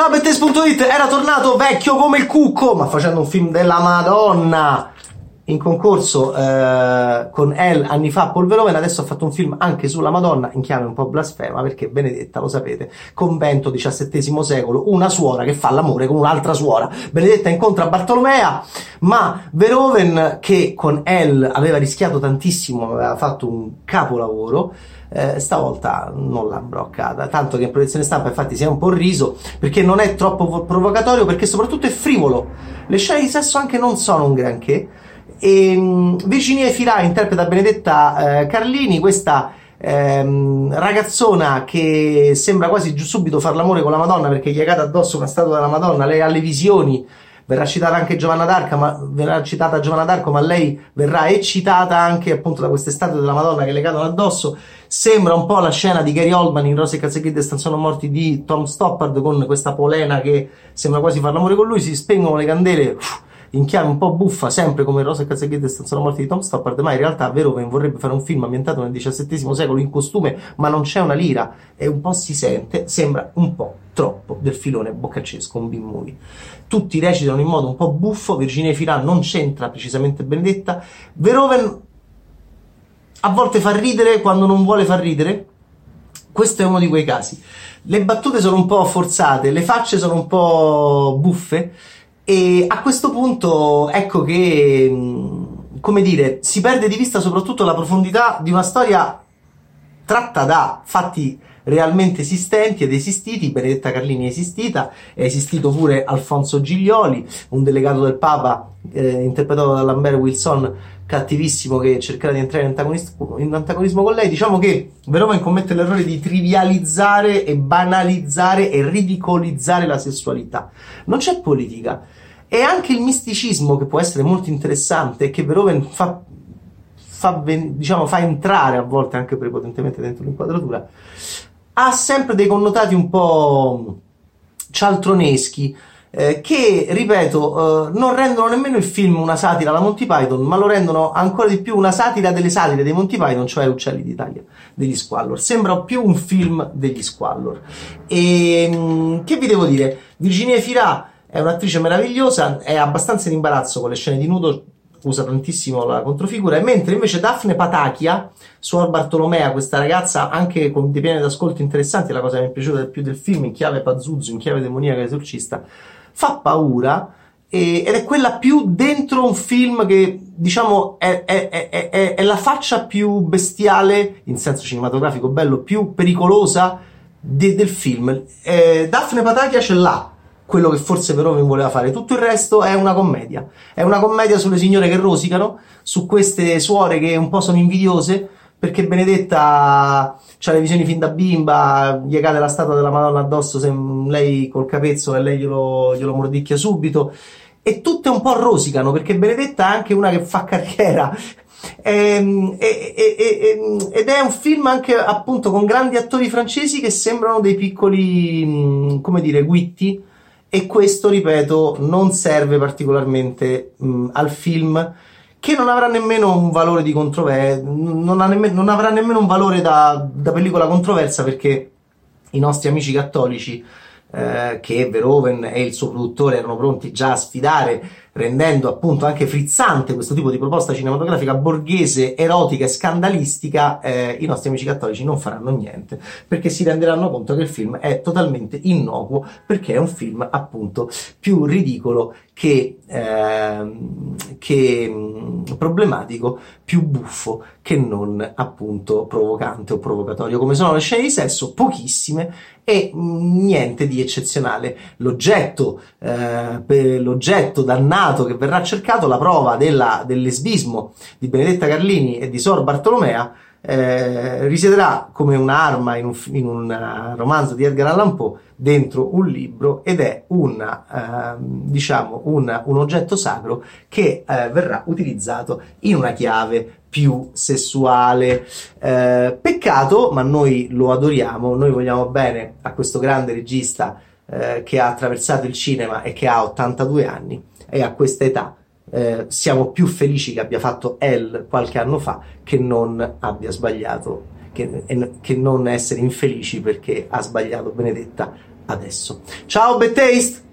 Ciao Bettes.it, era tornato vecchio come il cucco, ma facendo un film della Madonna in concorso eh, con El anni fa Polverone, adesso ha fatto un film anche sulla Madonna in chiave un po' blasfema perché Benedetta, lo sapete, convento XVII secolo, una suora che fa l'amore con un'altra suora. Benedetta incontra Bartolomea, ma Veroven che con El aveva rischiato tantissimo, aveva fatto un capolavoro, eh, stavolta non l'ha broccata. Tanto che in proiezione stampa, infatti, si è un po' riso perché non è troppo provocatorio, perché soprattutto è frivolo. Le scene di sesso anche non sono un granché. E um, Virginia Filà interpreta Benedetta eh, Carlini, questa ehm, ragazzona che sembra quasi subito far l'amore con la Madonna perché gli è cata addosso una statua della Madonna, lei ha le visioni verrà citata anche Giovanna d'Arco, ma, verrà citata Giovanna d'Arco, ma lei verrà eccitata anche appunto da queste statue della Madonna che le cadono addosso. Sembra un po' la scena di Gary Oldman in Rose e Calzaghetti sono morti di Tom Stoppard con questa polena che sembra quasi far l'amore con lui, si spengono le candele. Uff, in chiave un po' buffa, sempre come Rosa e Calzaghetti sono morti di Tom Stoppard, ma in realtà Verhoeven vorrebbe fare un film ambientato nel XVII secolo in costume, ma non c'è una lira e un po' si sente, sembra un po' troppo del filone boccaccesco, un B-movie. Tutti recitano in modo un po' buffo, Virginia Filà non c'entra precisamente Benedetta, Verhoeven a volte fa ridere quando non vuole far ridere, questo è uno di quei casi. Le battute sono un po' forzate, le facce sono un po' buffe, e a questo punto ecco che, mm, come dire, si perde di vista soprattutto la profondità di una storia tratta da fatti realmente esistenti ed esistiti. Benedetta Carlini è esistita, è esistito pure Alfonso Giglioli, un delegato del Papa eh, interpretato da Lambert Wilson, cattivissimo che cercherà di entrare in antagonismo, in antagonismo con lei. Diciamo che Verhoeven commette l'errore di trivializzare e banalizzare e ridicolizzare la sessualità. Non c'è politica e anche il misticismo che può essere molto interessante che Verhoeven fa, fa, diciamo, fa entrare a volte anche prepotentemente dentro l'inquadratura, ha sempre dei connotati un po' cialtroneschi. Eh, che, ripeto, eh, non rendono nemmeno il film una satira alla Monty Python, ma lo rendono ancora di più una satira delle satire dei Monty Python, cioè Uccelli d'Italia, degli Squallor. Sembra più un film degli Squallor. E mm, che vi devo dire? Virginia Firà è un'attrice meravigliosa, è abbastanza in imbarazzo con le scene di nudo, usa tantissimo la controfigura, mentre invece Daphne Patachia, Suor Bartolomea, questa ragazza anche con dei piani d'ascolto interessanti, la cosa che mi è piaciuta più del film, in chiave Pazzuzzo, in chiave demoniaca esorcista, fa paura e, ed è quella più dentro un film che diciamo è, è, è, è, la faccia più bestiale, in senso cinematografico bello, più pericolosa de, del film. Eh, Daphne Patachia ce l'ha quello che forse Verhoeven voleva fare. Tutto il resto è una commedia. È una commedia sulle signore che rosicano, su queste suore che un po' sono invidiose, perché Benedetta ha le visioni fin da bimba, gli cade la statua della Madonna addosso, se lei col capezzolo e lei glielo, glielo mordicchia subito. E tutte un po' rosicano, perché Benedetta è anche una che fa carriera. Ehm, e, e, e, ed è un film anche appunto con grandi attori francesi che sembrano dei piccoli, come dire, guitti e questo, ripeto, non serve particolarmente mh, al film che non avrà nemmeno un valore di controversia, non, nemme- non, avrà nemmeno un valore da, da, pellicola controversa perché i nostri amici cattolici eh, che Verhoeven e il suo produttore erano pronti già a sfidare rendendo appunto anche frizzante questo tipo di proposta cinematografica borghese, erotica e scandalistica, eh, i nostri amici cattolici non faranno niente perché si renderanno conto che il film è totalmente innocuo perché è un film appunto più ridicolo che, eh, che mh, problematico, più buffo che non appunto provocante o provocatorio come sono le scene di sesso, pochissime e mh, niente di eccezionale. L'oggetto, eh, l'oggetto dannato che verrà cercato la prova della, del lesbismo di Benedetta Carlini e di Sor Bartolomea eh, risiederà come un'arma in un, in un uh, romanzo di Edgar Allan Poe dentro un libro ed è una, uh, diciamo una, un oggetto sacro che uh, verrà utilizzato in una chiave più sessuale. Eh, peccato, ma noi lo adoriamo, noi vogliamo bene a questo grande regista eh, che ha attraversato il cinema e che ha 82 anni e a questa età eh, siamo più felici che abbia fatto L qualche anno fa che non abbia sbagliato, che, che non essere infelici perché ha sbagliato Benedetta adesso. Ciao, Bad Taste!